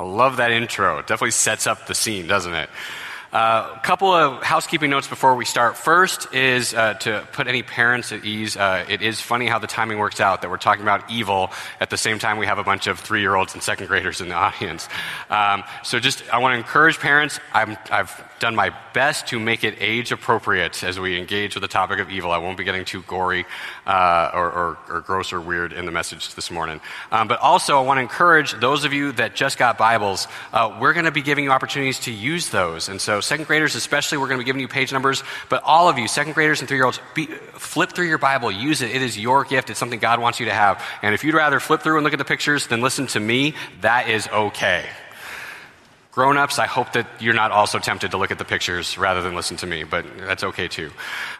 I love that intro. It definitely sets up the scene, doesn't it? A uh, couple of housekeeping notes before we start. First is uh, to put any parents at ease. Uh, it is funny how the timing works out that we're talking about evil at the same time we have a bunch of three year olds and second graders in the audience. Um, so, just I want to encourage parents. i have done my best to make it age appropriate as we engage with the topic of evil. I won't be getting too gory uh, or, or, or, gross or weird in the message this morning. Um, but also, I want to encourage those of you that just got Bibles, uh, we're going to be giving you opportunities to use those. And so, second graders especially, we're going to be giving you page numbers. But all of you, second graders and three year olds, flip through your Bible, use it. It is your gift, it's something God wants you to have. And if you'd rather flip through and look at the pictures than listen to me, that is okay. Grown ups, I hope that you're not also tempted to look at the pictures rather than listen to me, but that's okay too.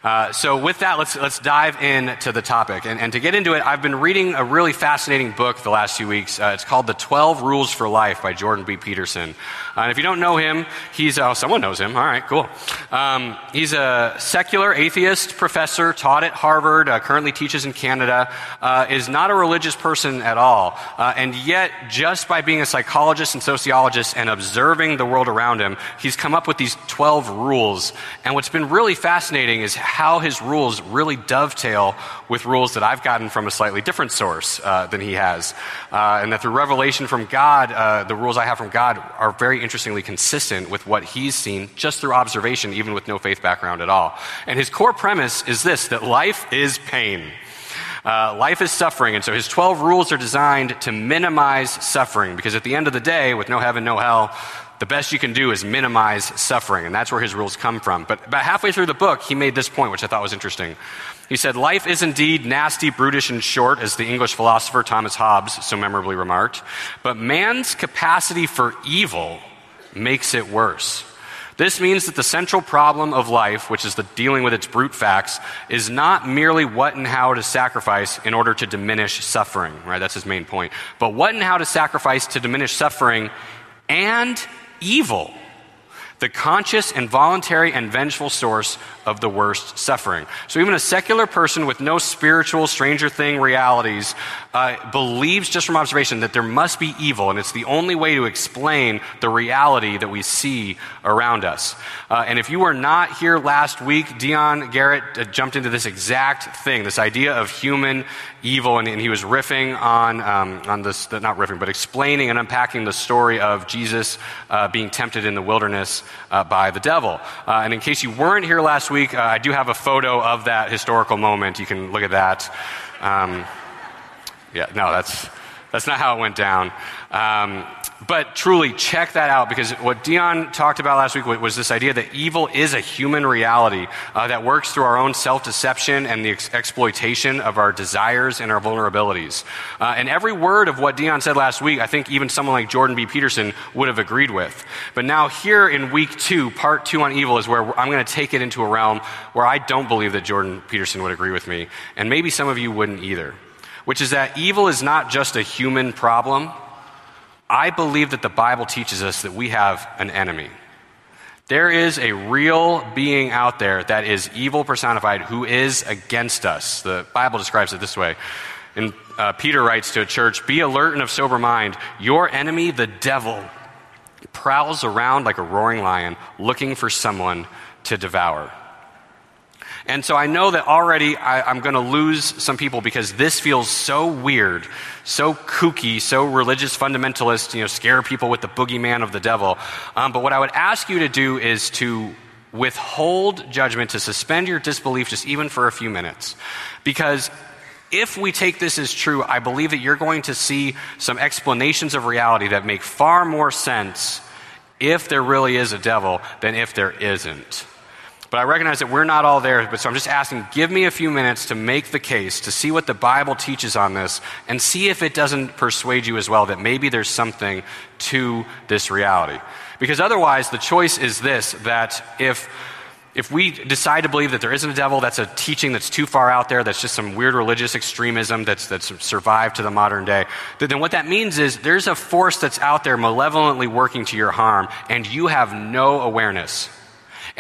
Uh, so, with that, let's, let's dive into the topic. And, and, to get into it, I've been reading a really fascinating book the last few weeks. Uh, it's called The 12 Rules for Life by Jordan B. Peterson. Uh, and if you don't know him, he's, oh, someone knows him. All right, cool. Um, he's a secular atheist professor, taught at Harvard, uh, currently teaches in Canada, uh, is not a religious person at all. Uh, and yet, just by being a psychologist and sociologist and observing the world around him, he's come up with these 12 rules. And what's been really fascinating is how his rules really dovetail with rules that I've gotten from a slightly different source uh, than he has. and that through revelation from God, the rules I have from God are very interestingly consistent with what he's seen just through observation, even with no faith background at all. And his core premise is this that life is pain. Uh, life is suffering, and so his 12 rules are designed to minimize suffering because at the end of the day, with no heaven, no hell, the best you can do is minimize suffering, and that's where his rules come from. But about halfway through the book, he made this point, which I thought was interesting. He said, Life is indeed nasty, brutish, and short, as the English philosopher Thomas Hobbes so memorably remarked, but man's capacity for evil makes it worse. This means that the central problem of life, which is the dealing with its brute facts, is not merely what and how to sacrifice in order to diminish suffering, right? That's his main point. But what and how to sacrifice to diminish suffering and evil the conscious and voluntary and vengeful source of the worst suffering. So even a secular person with no spiritual Stranger Thing realities uh, believes just from observation that there must be evil, and it's the only way to explain the reality that we see around us. Uh, and if you were not here last week, Dion Garrett uh, jumped into this exact thing, this idea of human evil, and, and he was riffing on, um, on this, not riffing, but explaining and unpacking the story of Jesus uh, being tempted in the wilderness uh, by the devil. Uh, and in case you weren't here last week, uh, I do have a photo of that historical moment. You can look at that. Um, yeah, no, that's, that's not how it went down. Um, but truly, check that out because what Dion talked about last week was this idea that evil is a human reality uh, that works through our own self deception and the ex- exploitation of our desires and our vulnerabilities. Uh, and every word of what Dion said last week, I think even someone like Jordan B. Peterson would have agreed with. But now, here in week two, part two on evil is where I'm going to take it into a realm where I don't believe that Jordan Peterson would agree with me. And maybe some of you wouldn't either. Which is that evil is not just a human problem I believe that the Bible teaches us that we have an enemy. There is a real being out there that is evil personified who is against us. The Bible describes it this way. And uh, Peter writes to a church Be alert and of sober mind. Your enemy, the devil, prowls around like a roaring lion looking for someone to devour. And so I know that already I, am going to lose some people because this feels so weird, so kooky, so religious fundamentalist, you know, scare people with the boogeyman of the devil. Um, but what I would ask you to do is to withhold judgment, to suspend your disbelief just even for a few minutes. Because if we take this as true, I believe that you're going to see some explanations of reality that make far more sense if there really is a devil than if there isn't. But I recognize that we're not all there. But so I'm just asking, give me a few minutes to make the case, to see what the Bible teaches on this, and see if it doesn't persuade you as well that maybe there's something to this reality. Because otherwise, the choice is this that if if we decide to believe that there isn't a devil, that's a teaching that's too far out there, that's just some weird religious extremism that's, that's survived to the modern day, then what that means is there's a force that's out there malevolently working to your harm, and you have no awareness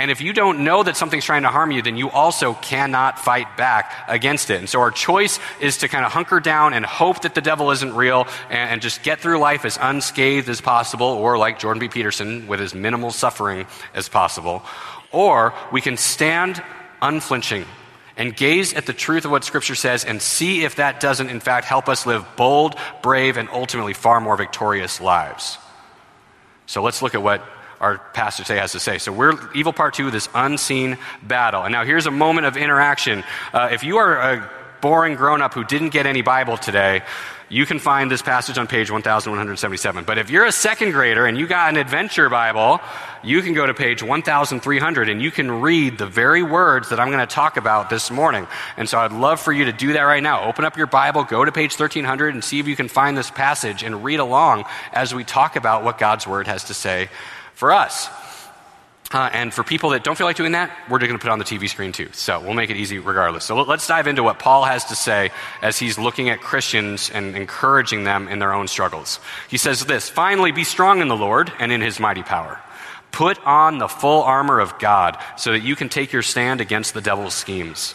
And if you don't know that something's trying to harm you, then you also cannot fight back against it. And so our choice is to kind of hunker down and hope that the devil isn't real and, and just get through life as unscathed as possible, or like Jordan B. Peterson, with as minimal suffering as possible. Or we can stand unflinching and gaze at the truth of what Scripture says and see if that doesn't, in fact, help us live bold, brave, and ultimately far more victorious lives. So let's look at what our passage today has to say. So we're evil part two, this unseen battle. And now here's a moment of interaction. Uh, if you are a boring grown up who didn't get any Bible today, you can find this passage on page 1177. But if you're a second grader and you got an adventure Bible, you can go to page 1300 and you can read the very words that I'm going to talk about this morning. And so I'd love for you to do that right now. Open up your Bible, go to page 1300 and see if you can find this passage and read along as we talk about what God's word has to say for us. Uh, and for people that don't feel like doing that, we're just going to put on the TV screen too. So we'll make it easy regardless. So let's dive into what Paul has to say as he's looking at Christians and encouraging them in their own struggles. He says this Finally, be strong in the Lord and in his mighty power. Put on the full armor of God so that you can take your stand against the devil's schemes.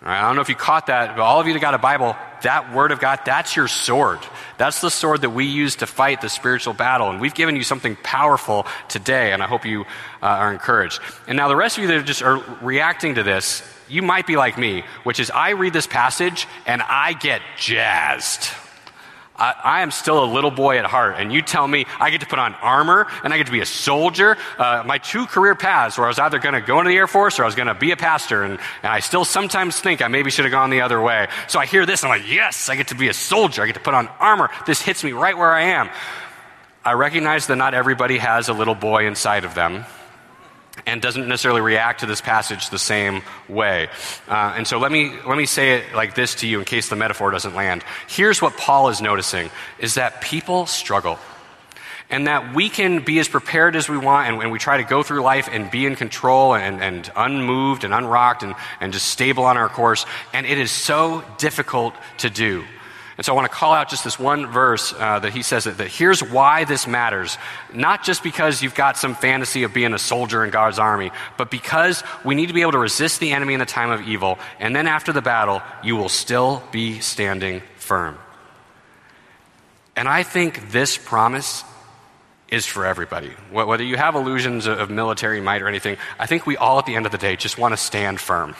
I don't know if you caught that, but all of you that got a Bible, that Word of God, that's your sword. That's the sword that we use to fight the spiritual battle. And we've given you something powerful today, and I hope you uh, are encouraged. And now, the rest of you that are just are reacting to this, you might be like me, which is I read this passage and I get jazzed. I, I, am still a little boy at heart, and you tell me I get to put on armor and I get to be a soldier. Uh, my two career paths, where I was either going to go into the Air Force or I was going to be a pastor, and, and I still sometimes think I maybe should have gone the other way. So I hear this, and I'm like, yes, I get to be a soldier. I get to put on armor. This hits me right where I am. I recognize that not everybody has a little boy inside of them and doesn't necessarily react to this passage the same way. Uh, and so let me, let me say it like this to you in case the metaphor doesn't land. Here's what Paul is noticing is that people struggle. And that we can be as prepared as we want, and, and we try to go through life and be in control and, and unmoved and unrocked and, and just stable on our course. And it is so difficult to do. And so I want to call out just this one verse uh, that he says that, that here's why this matters. Not just because you've got some fantasy of being a soldier in God's army, but because we need to be able to resist the enemy in the time of evil. And then after the battle, you will still be standing firm. And I think this promise is for everybody. Whether you have illusions of military might or anything, I think we all at the end of the day just want to stand firm.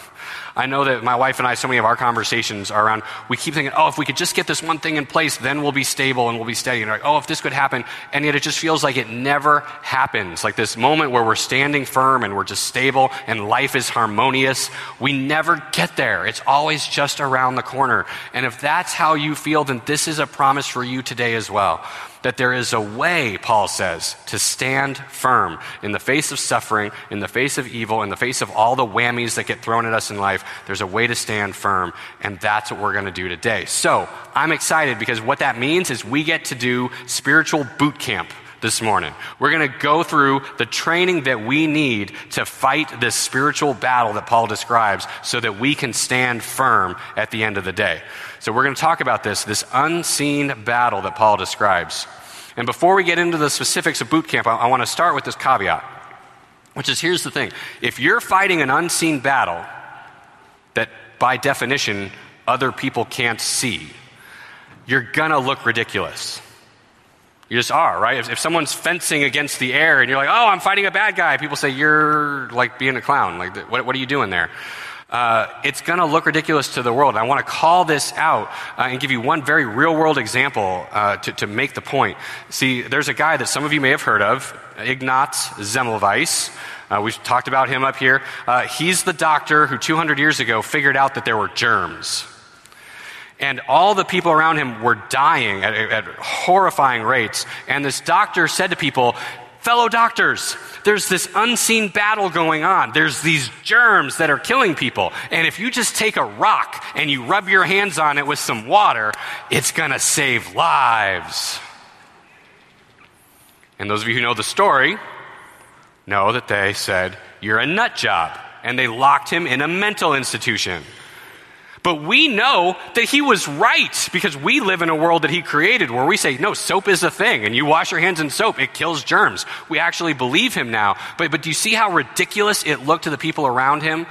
I know that my wife and I, so many of our conversations are around, we keep thinking, oh, if we could just get this one thing in place, then we'll be stable and we'll be steady. And like, oh, if this could happen. And yet it just feels like it never happens. Like this moment where we're standing firm and we're just stable and life is harmonious. We never get there. It's always just around the corner. And if that's how you feel, then this is a promise for you today as well that there is a way, Paul says, to stand firm in the face of suffering, in the face of evil, in the face of all the whammies that get thrown at us in life. There's a way to stand firm, and that's what we're going to do today. So I'm excited because what that means is we get to do spiritual boot camp this morning. We're going to go through the training that we need to fight this spiritual battle that Paul describes so that we can stand firm at the end of the day. So we're going to talk about this, this unseen battle that Paul describes. And before we get into the specifics of boot camp, I, I want to start with this caveat, which is here's the thing. If you're fighting an unseen battle that by definition other people can't see, you're going to look ridiculous. You just are, right? If, if, someone's fencing against the air and you're like, oh, I'm fighting a bad guy, people say, you're like being a clown. Like, what, what are you doing there? Uh, it's going to look ridiculous to the world. I want to call this out uh, and give you one very real world example uh, to, to, make the point. See, there's a guy that some of you may have heard of, Ignaz Semmelweis. Uh, we've talked about him up here. Uh, he's the doctor who 200 years ago figured out that there were germs. And all the people around him were dying at, at horrifying rates. And this doctor said to people, Fellow doctors, there's this unseen battle going on. There's these germs that are killing people. And if you just take a rock and you rub your hands on it with some water, it's going to save lives. And those of you who know the story know that they said, You're a nut job. And they locked him in a mental institution. But we know that he was right because we live in a world that he created where we say, no, soap is a thing and you wash your hands in soap, it kills germs. We actually believe him now. But, but do you see how ridiculous it looked to the people around him?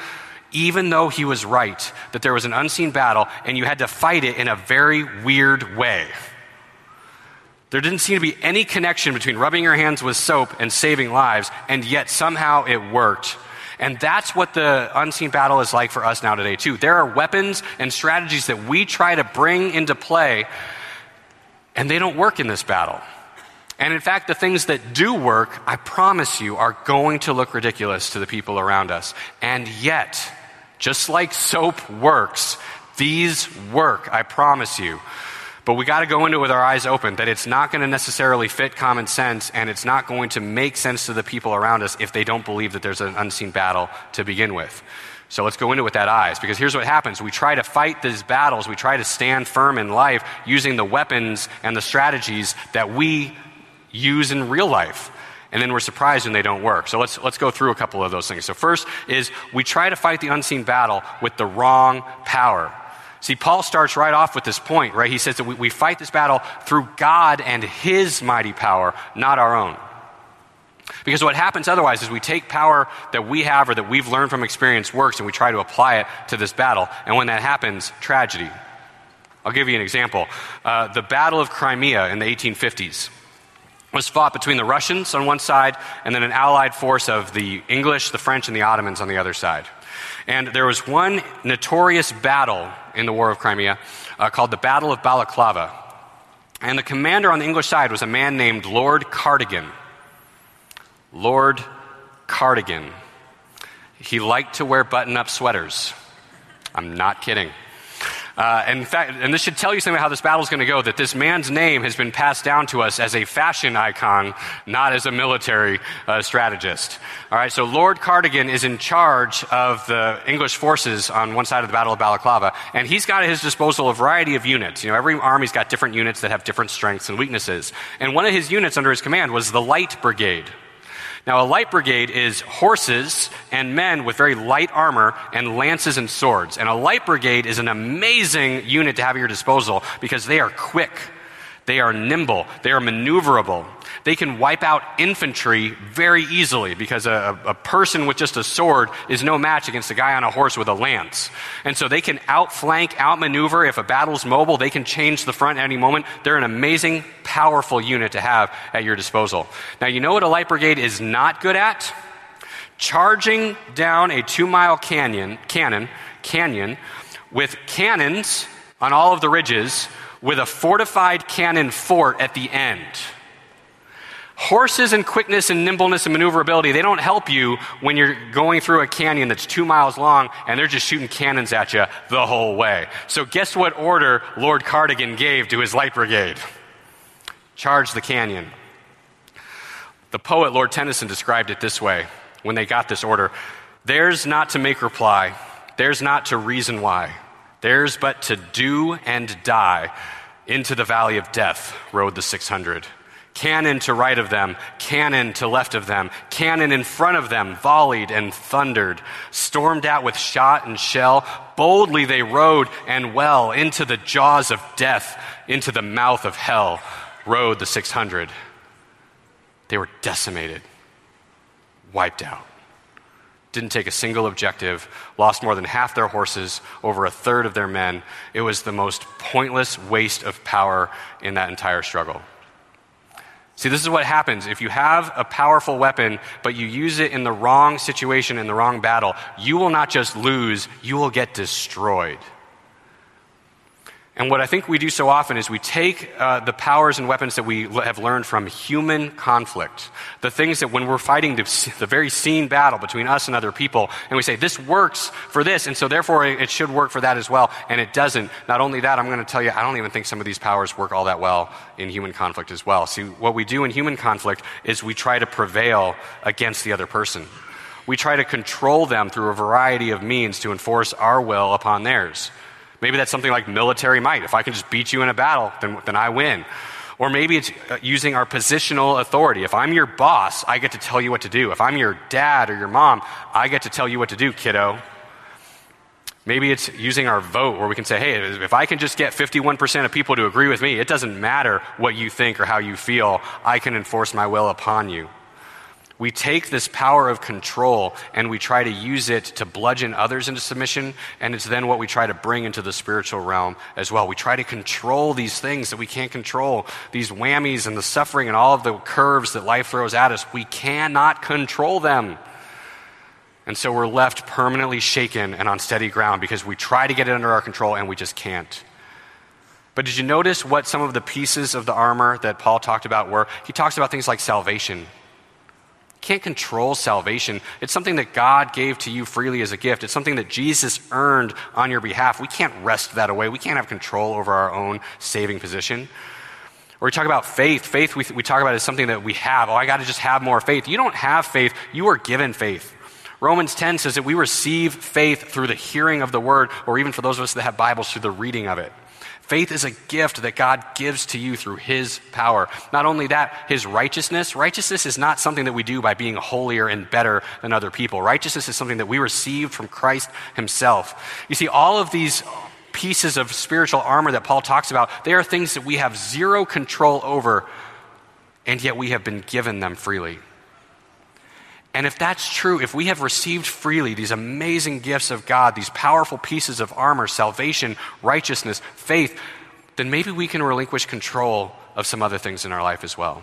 Even though he was right, that there was an unseen battle and you had to fight it in a very weird way. There didn't seem to be any connection between rubbing your hands with soap and saving lives, and yet somehow it worked. And that's what the unseen battle is like for us now today, too. There are weapons and strategies that we try to bring into play, and they don't work in this battle. And in fact, the things that do work, I promise you, are going to look ridiculous to the people around us. And yet, just like soap works, these work, I promise you. But we got to go into it with our eyes open that it's not going to necessarily fit common sense and it's not going to make sense to the people around us if they don't believe that there's an unseen battle to begin with. So let's go into it with that eyes because here's what happens. We try to fight these battles, we try to stand firm in life using the weapons and the strategies that we use in real life. And then we're surprised when they don't work. So let's, let's go through a couple of those things. So, first is we try to fight the unseen battle with the wrong power. See, Paul starts right off with this point, right? He says that we, we fight this battle through God and His mighty power, not our own. Because what happens otherwise is we take power that we have or that we've learned from experience works and we try to apply it to this battle. And when that happens, tragedy. I'll give you an example. Uh, the Battle of Crimea in the 1850s was fought between the Russians on one side and then an allied force of the English, the French, and the Ottomans on the other side. And there was one notorious battle in the War of Crimea uh, called the Battle of Balaclava. And the commander on the English side was a man named Lord Cardigan. Lord Cardigan. He liked to wear button up sweaters. I'm not kidding. Uh, in fact, and this should tell you something about how this battle is going to go that this man's name has been passed down to us as a fashion icon, not as a military uh, strategist. All right, so Lord Cardigan is in charge of the English forces on one side of the Battle of Balaclava, and he's got at his disposal a variety of units. You know, every army's got different units that have different strengths and weaknesses. And one of his units under his command was the Light Brigade. Now, a light brigade is horses and men with very light armor and lances and swords. And a light brigade is an amazing unit to have at your disposal because they are quick, they are nimble, they are maneuverable. They can wipe out infantry very easily because a, a, person with just a sword is no match against a guy on a horse with a lance. And so they can outflank, outmaneuver. If a battle's mobile, they can change the front at any moment. They're an amazing, powerful unit to have at your disposal. Now, you know what a light brigade is not good at? Charging down a two mile canyon, cannon, canyon with cannons on all of the ridges with a fortified cannon fort at the end. Horses and quickness and nimbleness and maneuverability, they don't help you when you're going through a canyon that's two miles long and they're just shooting cannons at you the whole way. So, guess what order Lord Cardigan gave to his light brigade? Charge the canyon. The poet Lord Tennyson described it this way when they got this order Theirs not to make reply, theirs not to reason why, theirs but to do and die. Into the valley of death rode the 600. Cannon to right of them, cannon to left of them, cannon in front of them, volleyed and thundered. Stormed out with shot and shell, boldly they rode and well into the jaws of death, into the mouth of hell, rode the 600. They were decimated, wiped out. Didn't take a single objective, lost more than half their horses, over a third of their men. It was the most pointless waste of power in that entire struggle. See, this is what happens. If you have a powerful weapon, but you use it in the wrong situation, in the wrong battle, you will not just lose, you will get destroyed. And what I think we do so often is we take uh, the powers and weapons that we have learned from human conflict, the things that when we're fighting the, the, very seen battle between us and other people, and we say, this works for this, and so therefore it should work for that as well, and it doesn't. Not only that, I'm going to tell you, I don't even think some of these powers work all that well in human conflict as well. See, what we do in human conflict is we try to prevail against the other person. We try to control them through a variety of means to enforce our will upon theirs. Maybe that's something like military might. If I can just beat you in a battle, then, then I win. Or maybe it's uh, using our positional authority. If I'm your boss, I get to tell you what to do. If I'm your dad or your mom, I get to tell you what to do, kiddo. Maybe it's using our vote where we can say, hey, if I can just get 51% of people to agree with me, it doesn't matter what you think or how you feel, I can enforce my will upon you. We take this power of control and we try to use it to bludgeon others into submission, and it's then what we try to bring into the spiritual realm as well. We try to control these things that we can't control, these whammies and the suffering and all of the curves that life throws at us. We cannot control them. And so we're left permanently shaken and on steady ground because we try to get it under our control and we just can't. But did you notice what some of the pieces of the armor that Paul talked about were? He talks about things like salvation can't control salvation. It's something that God gave to you freely as a gift. It's something that Jesus earned on your behalf. We can't wrest that away. We can't have control over our own saving position. Or we talk about faith. Faith, we, we talk about as something that we have. Oh, I got to just have more faith. You don't have faith, you are given faith. Romans 10 says that we receive faith through the hearing of the word, or even for those of us that have Bibles, through the reading of it. Faith is a gift that God gives to you through His power. Not only that, His righteousness. Righteousness is not something that we do by being holier and better than other people. Righteousness is something that we received from Christ Himself. You see, all of these pieces of spiritual armor that Paul talks about, they are things that we have zero control over, and yet we have been given them freely. And if that's true, if we have received freely these amazing gifts of God, these powerful pieces of armor, salvation, righteousness, faith, then maybe we can relinquish control of some other things in our life as well.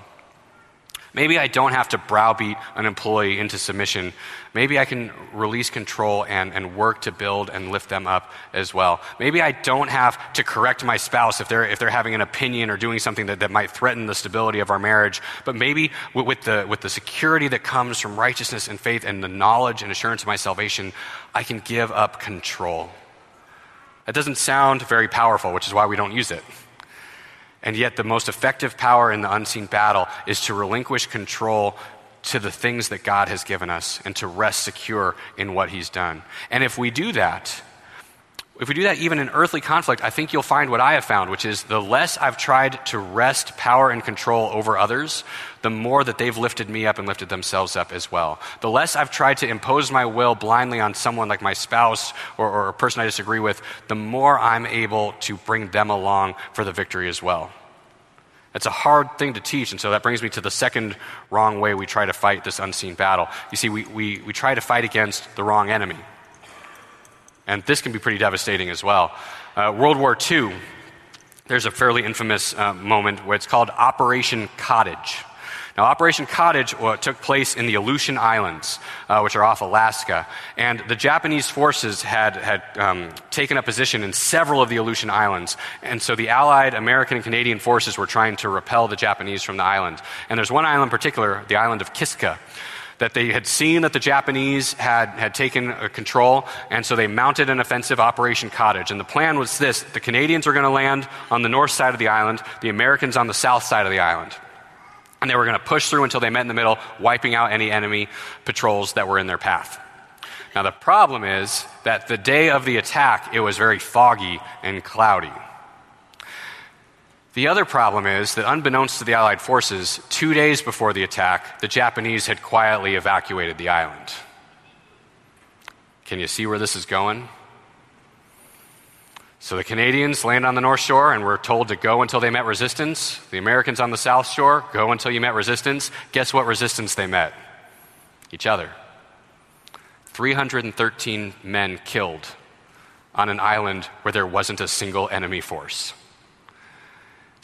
Maybe I don't have to browbeat an employee into submission. Maybe I can release control and, and work to build and lift them up as well. Maybe I don't have to correct my spouse if they're, if they're having an opinion or doing something that, that might threaten the stability of our marriage. But maybe with, the, with the security that comes from righteousness and faith and the knowledge and assurance of my salvation, I can give up control. That doesn't sound very powerful, which is why we don't use it. And yet, the most effective power in the unseen battle is to relinquish control to the things that God has given us and to rest secure in what He's done. And if we do that, if we do that even in earthly conflict, I think you'll find what I have found, which is the less I've tried to wrest power and control over others, the more that they've lifted me up and lifted themselves up as well. The less I've tried to impose my will blindly on someone like my spouse or, or a person I disagree with, the more I'm able to bring them along for the victory as well. It's a hard thing to teach, and so that brings me to the second wrong way we try to fight this unseen battle. You see, we, we, we try to fight against the wrong enemy. And this can be pretty devastating as well. Uh, World War II, there's a fairly infamous uh, moment where it's called Operation Cottage. Now, Operation Cottage uh, took place in the Aleutian Islands, uh, which are off Alaska. And the Japanese forces had, had um, taken a position in several of the Aleutian Islands. And so the Allied American and Canadian forces were trying to repel the Japanese from the island. And there's one island in particular, the island of Kiska that they had seen that the Japanese had, had taken uh, control, and so they mounted an offensive Operation Cottage. And the plan was this the Canadians were going to land on the north side of the island, the Americans on the south side of the island. And they were going to push through until they met in the middle, wiping out any enemy patrols that were in their path. Now, the problem is that the day of the attack, it was very foggy and cloudy. The other problem is that, unbeknownst to the Allied forces, two days before the attack, the Japanese had quietly evacuated the island. Can you see where this is going? So the Canadians land on the North Shore and were told to go until they met resistance. The Americans on the South Shore, go until you met resistance. Guess what resistance they met? Each other. 313 men killed on an island where there wasn't a single enemy force.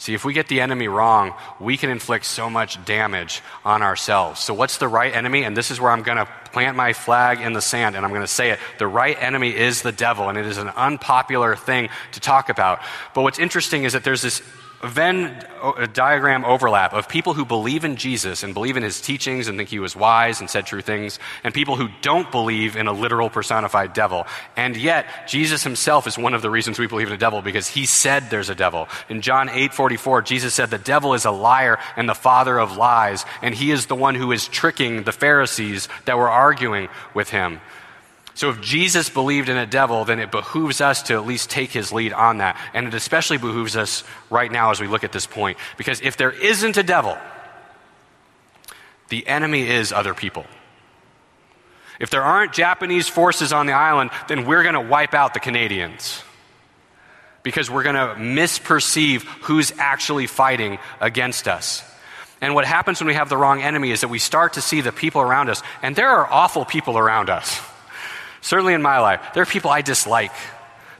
See, if we get the enemy wrong, we can inflict so much damage on ourselves. So, what's the right enemy? And this is where I'm going to plant my flag in the sand and I'm going to say it. The right enemy is the devil, and it is an unpopular thing to talk about. But what's interesting is that there's this Venn uh, diagram overlap of people who believe in Jesus and believe in his teachings and think he was wise and said true things, and people who don't believe in a literal personified devil. And yet, Jesus himself is one of the reasons we believe in a devil because he said there's a devil. In John 8 44, Jesus said, The devil is a liar and the father of lies, and he is the one who is tricking the Pharisees that were arguing with him. So if Jesus believed in a devil, then it behooves us to at least take his lead on that. And it especially behooves us right now as we look at this point. Because if there isn't a devil, the enemy is other people. If there aren't Japanese forces on the island, then we're going to wipe out the Canadians. Because we're going to misperceive who's actually fighting against us. And what happens when we have the wrong enemy is that we start to see the people around us, and there are awful people around us. Certainly in my life, there are people I dislike.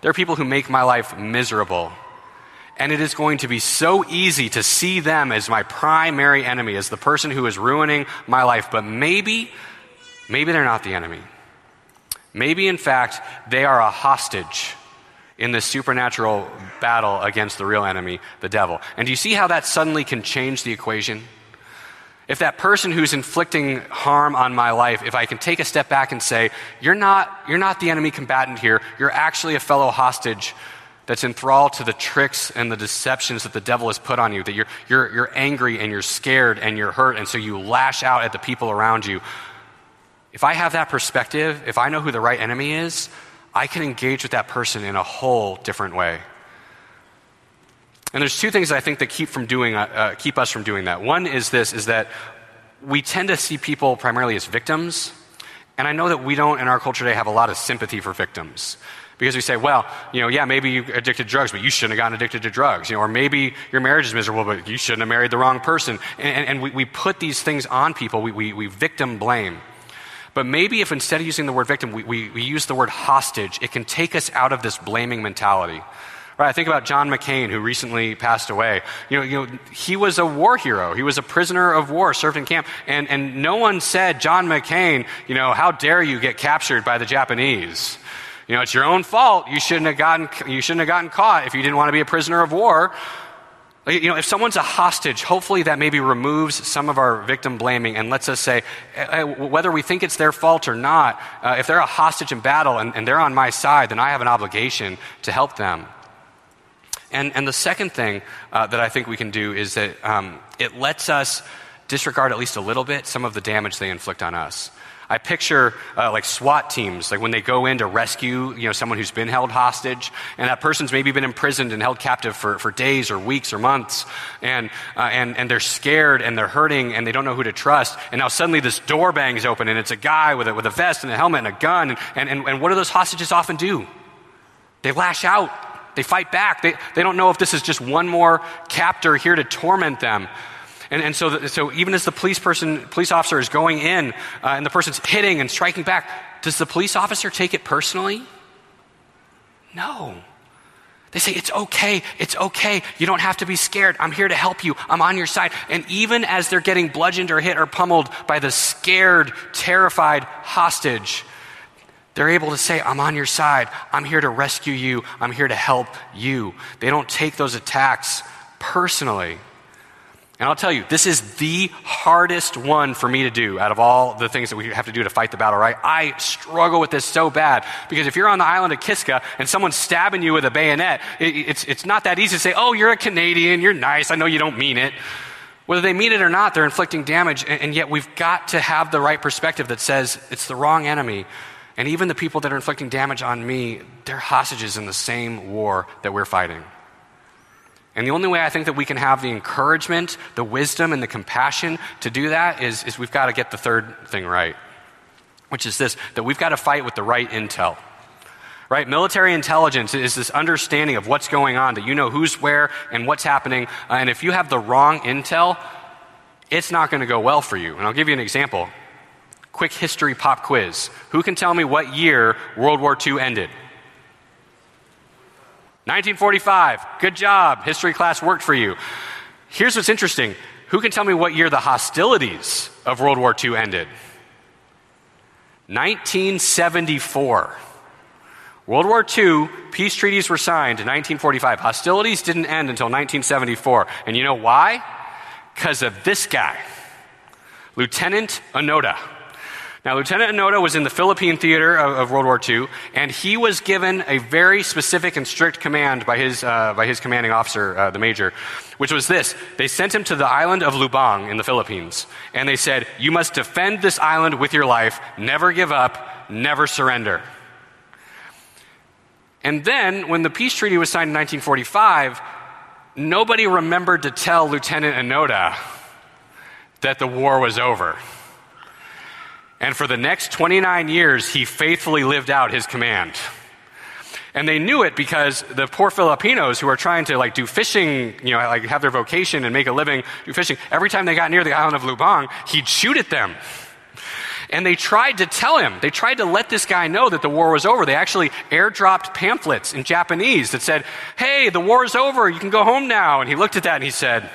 There are people who make my life miserable. And it is going to be so easy to see them as my primary enemy, as the person who is ruining my life. But maybe, maybe they're not the enemy. Maybe, in fact, they are a hostage in this supernatural battle against the real enemy, the devil. And do you see how that suddenly can change the equation? If that person who's inflicting harm on my life, if I can take a step back and say, you're not, you're not the enemy combatant here, you're actually a fellow hostage that's enthralled to the tricks and the deceptions that the devil has put on you, that you're, you're, you're angry and you're scared and you're hurt, and so you lash out at the people around you. If I have that perspective, if I know who the right enemy is, I can engage with that person in a whole different way. And there's two things I think that keep, from doing, uh, uh, keep us from doing that. One is this, is that we tend to see people primarily as victims. And I know that we don't, in our culture today, have a lot of sympathy for victims. Because we say, well, you know, yeah, maybe you're addicted to drugs, but you shouldn't have gotten addicted to drugs. You know, or maybe your marriage is miserable, but you shouldn't have married the wrong person. And, and, and we, we put these things on people. We, we, we victim blame. But maybe if instead of using the word victim, we, we, we use the word hostage, it can take us out of this blaming mentality. Right, I think about John McCain, who recently passed away. You know, you know, he was a war hero. He was a prisoner of war, served in camp. And, and no one said, John McCain, you know, how dare you get captured by the Japanese? You know, it's your own fault. You shouldn't have gotten, you shouldn't have gotten caught if you didn't want to be a prisoner of war. You know, if someone's a hostage, hopefully that maybe removes some of our victim blaming and lets us say, eh, eh, whether we think it's their fault or not, uh, if they're a hostage in battle and, and they're on my side, then I have an obligation to help them. And, and the second thing uh, that I think we can do is that um, it lets us disregard at least a little bit some of the damage they inflict on us. I picture uh, like SWAT teams, like when they go in to rescue, you know, someone who's been held hostage, and that person's maybe been imprisoned and held captive for, for days or weeks or months, and, uh, and, and they're scared and they're hurting and they don't know who to trust, and now suddenly this door bangs open and it's a guy with a, with a vest and a helmet and a gun, and, and, and, and what do those hostages often do? They lash out they fight back. They, they don't know if this is just one more captor here to torment them. And, and so, the, so even as the police person, police officer is going in uh, and the person's hitting and striking back, does the police officer take it personally? No. They say, It's okay, it's okay. You don't have to be scared. I'm here to help you. I'm on your side. And even as they're getting bludgeoned or hit or pummeled by the scared, terrified hostage, they're able to say, I'm on your side. I'm here to rescue you. I'm here to help you. They don't take those attacks personally. And I'll tell you, this is the hardest one for me to do out of all the things that we have to do to fight the battle, right? I struggle with this so bad because if you're on the island of Kiska and someone's stabbing you with a bayonet, it, it's, it's not that easy to say, oh, you're a Canadian, you're nice, I know you don't mean it. Whether they mean it or not, they're inflicting damage, and, and yet we've got to have the right perspective that says it's the wrong enemy and even the people that are inflicting damage on me, they're hostages in the same war that we're fighting. And the only way I think that we can have the encouragement, the wisdom, and the compassion to do that is, is we've got to get the third thing right, which is this that we've got to fight with the right intel. Right? Military intelligence is this understanding of what's going on, that you know who's where and what's happening. Uh, and if you have the wrong intel, it's not going to go well for you. And I'll give you an example. Quick history pop quiz. Who can tell me what year World War II ended? 1945, good job. History class worked for you. Here's what's interesting who can tell me what year the hostilities of World War II ended? 1974. World War II, peace treaties were signed in 1945. Hostilities didn't end until 1974. And you know why? Because of this guy, Lieutenant Onoda. Now, Lieutenant Onoda was in the Philippine theater of, of, World War II, and he was given a very specific and strict command by his, uh, by his commanding officer, uh, the major, which was this. They sent him to the island of Lubang in the Philippines, and they said, You must defend this island with your life, never give up, never surrender. And then, when the peace treaty was signed in 1945, nobody remembered to tell Lieutenant Onoda that the war was over. And for the next 29 years, he faithfully lived out his command. And they knew it because the poor Filipinos who are trying to like do fishing, you know, like have their vocation and make a living do fishing, every time they got near the island of Lubang, he'd shoot at them. And they tried to tell him, they tried to let this guy know that the war was over. They actually airdropped pamphlets in Japanese that said, Hey, the war is over, you can go home now. And he looked at that and he said,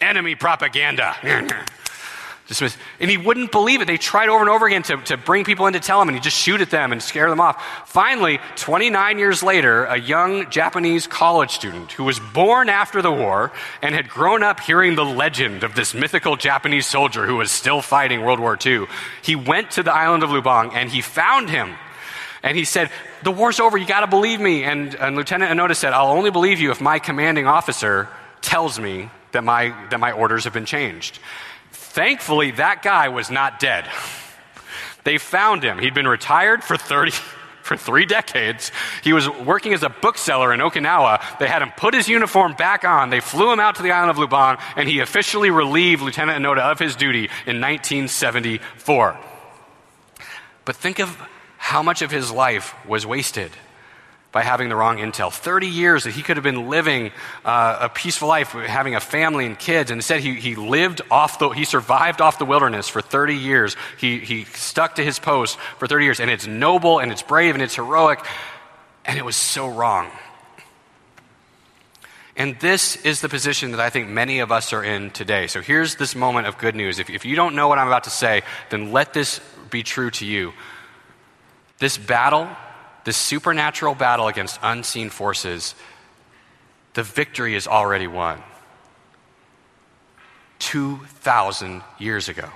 Enemy propaganda. And he wouldn't believe it. They tried over and over again to, to bring people in to tell him, and he'd just shoot at them and scare them off. Finally, 29 years later, a young Japanese college student who was born after the war and had grown up hearing the legend of this mythical Japanese soldier who was still fighting World War II, he went to the island of Lubang and he found him. And he said, The war's over, you gotta believe me. And, and Lieutenant Onoda said, I'll only believe you if my commanding officer tells me that my, that my orders have been changed. Thankfully, that guy was not dead. They found him. He'd been retired for 30 for 3 decades. He was working as a bookseller in Okinawa. They had him put his uniform back on. They flew him out to the island of Lubang and he officially relieved Lieutenant Onoda of his duty in 1974. But think of how much of his life was wasted by having the wrong intel. 30 years that he could have been living uh, a peaceful life, having a family and kids, and instead he, he lived off the, he survived off the wilderness for 30 years. He, he stuck to his post for 30 years, and it's noble and it's brave and it's heroic, and it was so wrong. And this is the position that I think many of us are in today. So here's this moment of good news. If, if you don't know what I'm about to say, then let this be true to you. This battle this supernatural battle against unseen forces, the victory is already won. 2,000 years ago.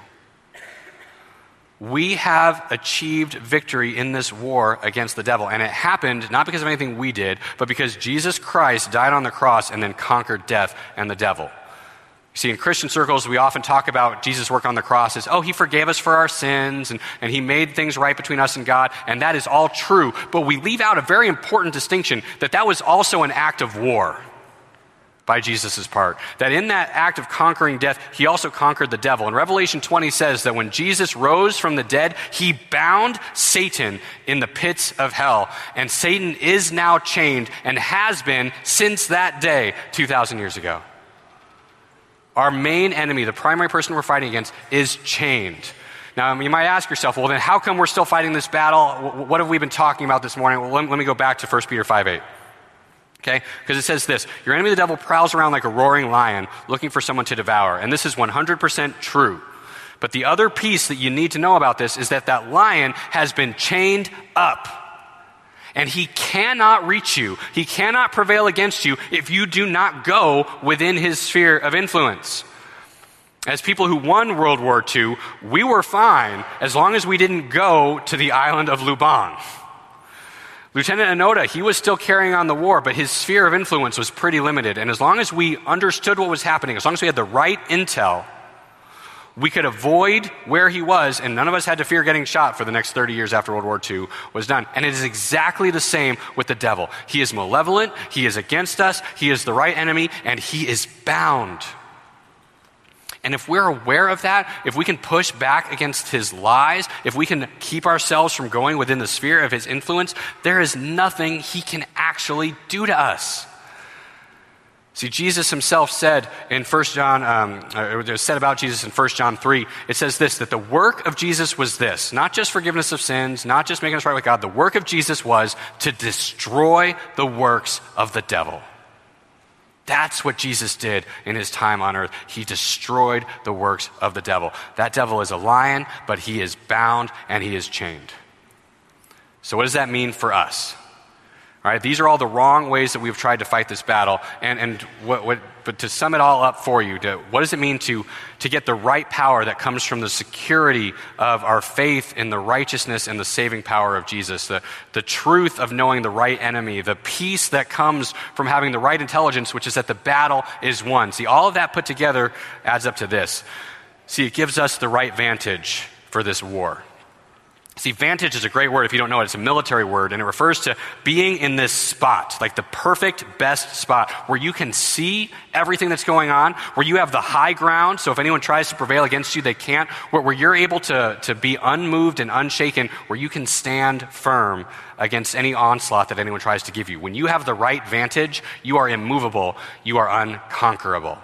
We have achieved victory in this war against the devil. And it happened not because of anything we did, but because Jesus Christ died on the cross and then conquered death and the devil. You see, in Christian circles, we often talk about Jesus' work on the cross as, oh, he forgave us for our sins and, and he made things right between us and God, and that is all true. But we leave out a very important distinction that that was also an act of war by Jesus' part. That in that act of conquering death, he also conquered the devil. And Revelation 20 says that when Jesus rose from the dead, he bound Satan in the pits of hell. And Satan is now chained and has been since that day, 2,000 years ago. Our main enemy, the primary person we're fighting against, is chained. Now, you might ask yourself, well, then how come we're still fighting this battle? What have we been talking about this morning? Well, let, let me go back to 1 Peter 5 8. Okay? Because it says this Your enemy, the devil, prowls around like a roaring lion looking for someone to devour. And this is 100% true. But the other piece that you need to know about this is that that lion has been chained up and he cannot reach you. He cannot prevail against you if you do not go within his sphere of influence. As people who won World War II, we were fine as long as we didn't go to the island of Lubang. Lieutenant Onoda, he was still carrying on the war, but his sphere of influence was pretty limited. And as long as we understood what was happening, as long as we had the right intel, we could avoid where he was, and none of us had to fear getting shot for the next 30 years after World War II was done. And it is exactly the same with the devil. He is malevolent, he is against us, he is the right enemy, and he is bound. And if we're aware of that, if we can push back against his lies, if we can keep ourselves from going within the sphere of his influence, there is nothing he can actually do to us. See, Jesus himself said in 1 John, um, it was said about Jesus in 1 John 3, it says this that the work of Jesus was this not just forgiveness of sins, not just making us right with God, the work of Jesus was to destroy the works of the devil. That's what Jesus did in his time on earth. He destroyed the works of the devil. That devil is a lion, but he is bound and he is chained. So, what does that mean for us? All right, these are all the wrong ways that we've tried to fight this battle. And, and what, what, but to sum it all up for you, to, what does it mean to, to get the right power that comes from the security of our faith in the righteousness and the saving power of Jesus, the, the truth of knowing the right enemy, the peace that comes from having the right intelligence, which is that the battle is won. See, all of that put together adds up to this. See, it gives us the right vantage for this war. See, vantage is a great word if you don't know it. It's a military word, and it refers to being in this spot, like the perfect, best spot, where you can see everything that's going on, where you have the high ground, so if anyone tries to prevail against you, they can't, where, where you're able to, to be unmoved and unshaken, where you can stand firm against any onslaught that anyone tries to give you. When you have the right vantage, you are immovable, you are unconquerable.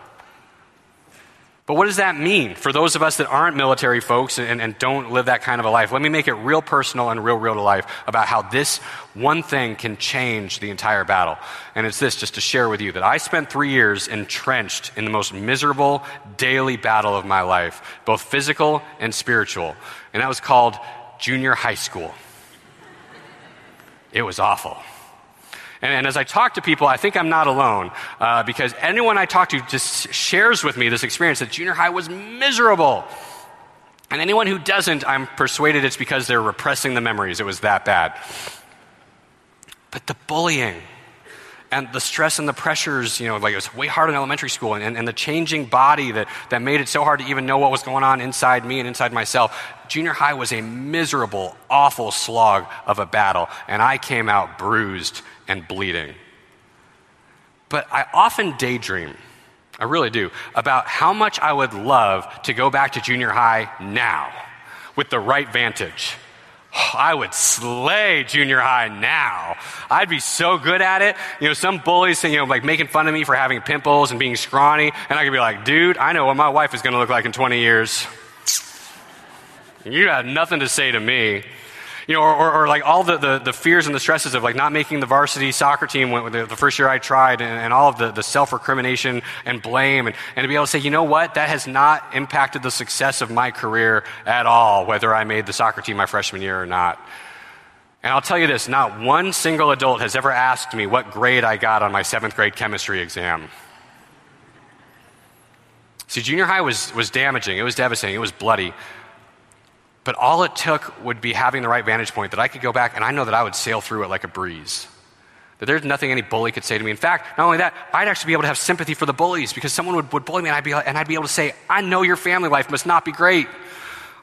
But what does that mean for those of us that aren't military folks and, and, don't live that kind of a life? Let me make it real personal and real, real to life about how this one thing can change the entire battle. And it's this, just to share with you, that I spent three years entrenched in the most miserable daily battle of my life, both physical and spiritual. And that was called junior high school. It was awful. And, and, as I talk to people, I think I'm not alone uh, because anyone I talk to just shares with me this experience that junior high was miserable. And anyone who doesn't, I'm persuaded it's because they're repressing the memories. It was that bad. But the bullying and the stress and the pressures, you know, like it was way hard in elementary school, and, and the changing body that, that made it so hard to even know what was going on inside me and inside myself. Junior high was a miserable, awful slog of a battle, and I came out bruised and bleeding. But I often daydream, I really do, about how much I would love to go back to junior high now with the right vantage. I would slay junior high now. I'd be so good at it. You know, some bullies, you know, like making fun of me for having pimples and being scrawny, and I could be like, dude, I know what my wife is going to look like in 20 years. You got nothing to say to me. You know, or, or, or, like all the, the, the, fears and the stresses of like not making the varsity soccer team the, the first year I tried and, and all of the, the self-recrimination and blame and, and to be able to say, you know what, that has not impacted the success of my career at all, whether I made the soccer team my freshman year or not. And I'll tell you this, not one single adult has ever asked me what grade I got on my seventh grade chemistry exam. See, junior high was, was damaging. It was devastating. It was bloody. But all it took would be having the right vantage point that I could go back and I know that I would sail through it like a breeze. That there's nothing any bully could say to me. In fact, not only that, I'd actually be able to have sympathy for the bullies because someone would, would bully me and I'd, be, and I'd be able to say, I know your family life must not be great.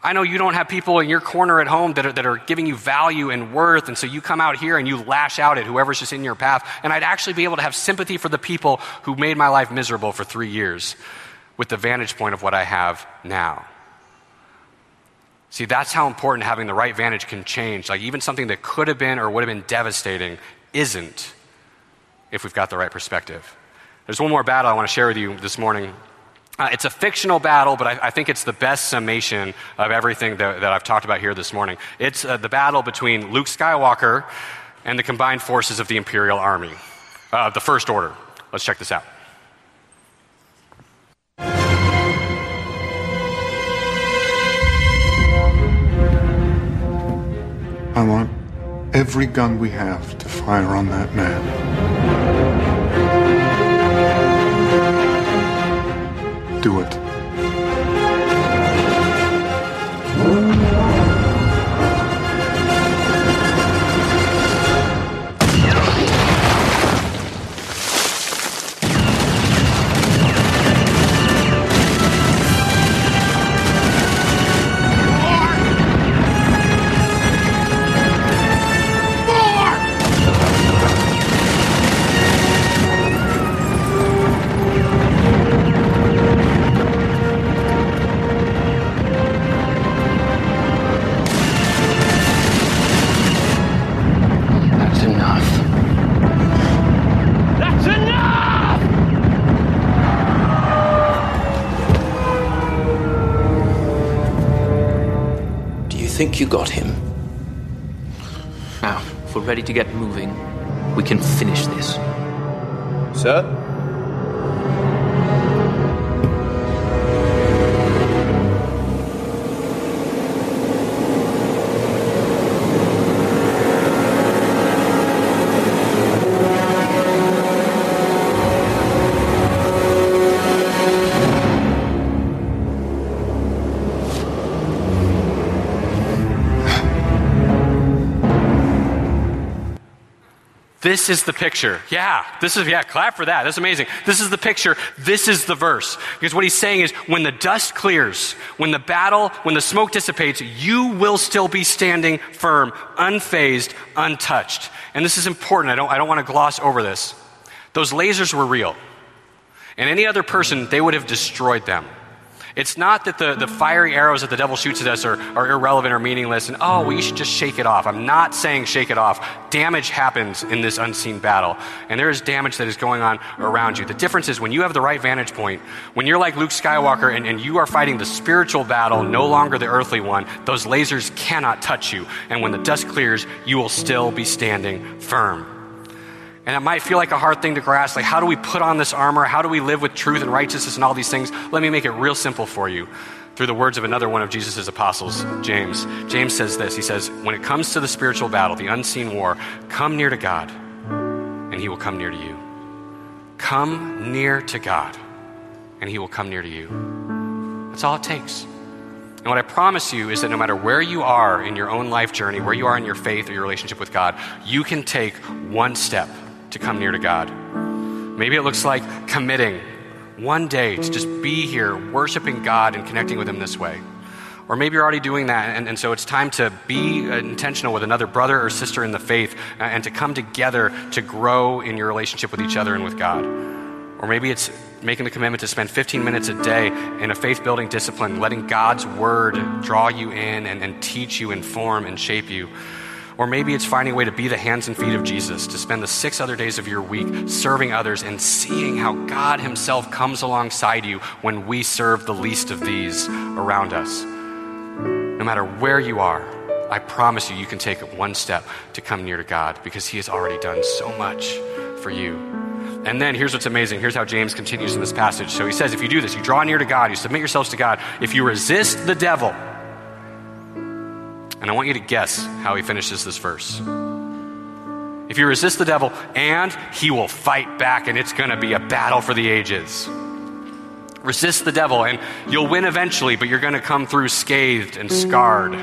I know you don't have people in your corner at home that are, that are giving you value and worth, and so you come out here and you lash out at whoever's just in your path. And I'd actually be able to have sympathy for the people who made my life miserable for three years with the vantage point of what I have now. See, that's how important having the right vantage can change. Like, even something that could have been or would have been devastating isn't if we've got the right perspective. There's one more battle I want to share with you this morning. Uh, it's a fictional battle, but I, I, think it's the best summation of everything that, that I've talked about here this morning. It's uh, the battle between Luke Skywalker and the combined forces of the Imperial Army, uh, the First Order. Let's check this out. I want every gun we have to fire on that man. Think you got him. Now, if we're ready to get moving, we can finish this. Sir? This is the picture. Yeah, this is, yeah, clap for that. That's amazing. This is the picture. This is the verse. Because what he's saying is when the dust clears, when the battle, when the smoke dissipates, you will still be standing firm, unfazed, untouched. And this is important. I don't, I don't want to gloss over this. Those lasers were real. And any other person, they would have destroyed them. It's not that the, the fiery arrows that the devil shoots at us are, are irrelevant or meaningless and, oh, well, you should just shake it off. I'm not saying shake it off. Damage happens in this unseen battle, and there is damage that is going on around you. The difference is when you have the right vantage point, when you're like Luke Skywalker and, and you are fighting the spiritual battle, no longer the earthly one, those lasers cannot touch you. And when the dust clears, you will still be standing firm. And it might feel like a hard thing to grasp. Like, how do we put on this armor? How do we live with truth and righteousness and all these things? Let me make it real simple for you through the words of another one of Jesus' apostles, James. James says this He says, When it comes to the spiritual battle, the unseen war, come near to God, and he will come near to you. Come near to God, and he will come near to you. That's all it takes. And what I promise you is that no matter where you are in your own life journey, where you are in your faith or your relationship with God, you can take one step to come near to God. Maybe it looks like committing one day to just be here, worshiping God and connecting with Him this way. Or maybe you're already doing that, and, and so it's time to be intentional with another brother or sister in the faith and to come together to grow in your relationship with each other and with God. Or maybe it's making the commitment to spend 15 minutes a day in a faith building discipline, letting God's word draw you in and, and teach you, inform, and shape you. Or maybe it's finding a way to be the hands and feet of Jesus, to spend the six other days of your week serving others and seeing how God Himself comes alongside you when we serve the least of these around us. No matter where you are, I promise you, you can take one step to come near to God because He has already done so much for you. And then here's what's amazing. Here's how James continues in this passage. So he says, if you do this, you draw near to God, you submit yourselves to God. If you resist the devil, and I want you to guess how he finishes this verse. If you resist the devil, and he will fight back, and it's going to be a battle for the ages. Resist the devil, and you'll win eventually, but you're going to come through scathed and scarred.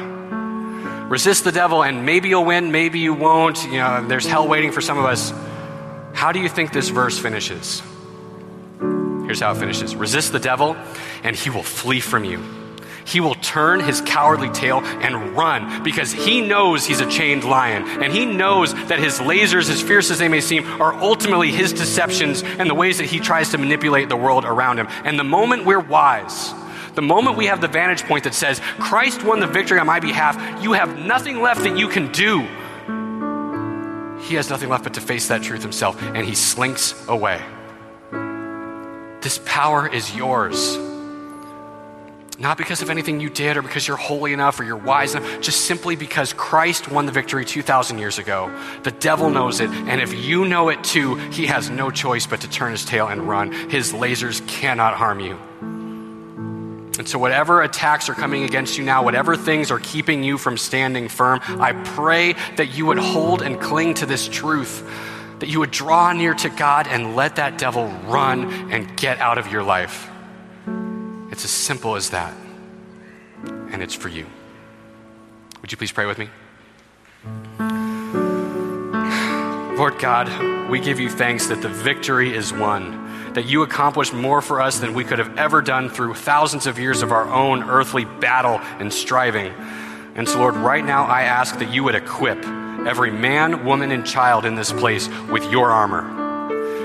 Resist the devil, and maybe you'll win, maybe you won't. You know, there's hell waiting for some of us. How do you think this verse finishes? Here's how it finishes Resist the devil, and he will flee from you he will turn his cowardly tail and run because he knows he's a chained lion. And he knows that his lasers, as fierce as they may seem, are ultimately his deceptions and the ways that he tries to manipulate the world around him. And the moment we're wise, the moment we have the vantage point that says, Christ won the victory on my behalf, you have nothing left that you can do. He has nothing left but to face that truth himself, and he slinks away. This power is yours. Not because of anything you did or because you're holy enough or you're wise enough, just simply because Christ won the victory 2,000 years ago. The devil knows it, and if you know it too, he has no choice but to turn his tail and run. His lasers cannot harm you. And so, whatever attacks are coming against you now, whatever things are keeping you from standing firm, I pray that you would hold and cling to this truth, that you would draw near to God and let that devil run and get out of your life. It's as simple as that. And it's for you. Would you please pray with me? Lord God, we give you thanks that the victory is won, that you accomplished more for us than we could have ever done through thousands of years of our own earthly battle and striving. And so, Lord, right now I ask that you would equip every man, woman, and child in this place with your armor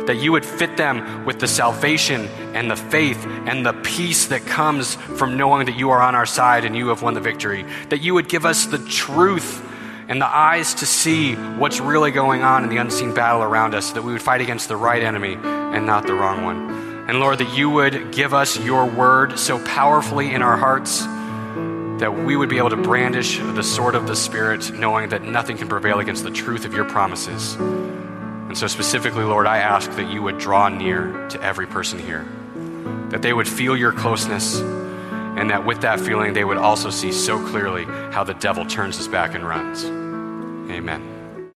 that you would fit them with the salvation and the faith and the peace that comes from knowing that you are on our side and you have won the victory. That you would give us the truth and the eyes to see what's really going on in the unseen battle around us, that we would fight against the right enemy and not the wrong one. And Lord, that you would give us your word so powerfully in our hearts that we would be able to brandish the sword of the Spirit, knowing that nothing can prevail against the truth of your promises. And so, specifically, Lord, I ask that you would draw near to every person here, that they would feel your closeness, and that with that feeling, they would also see so clearly how the devil turns his back and runs. Amen.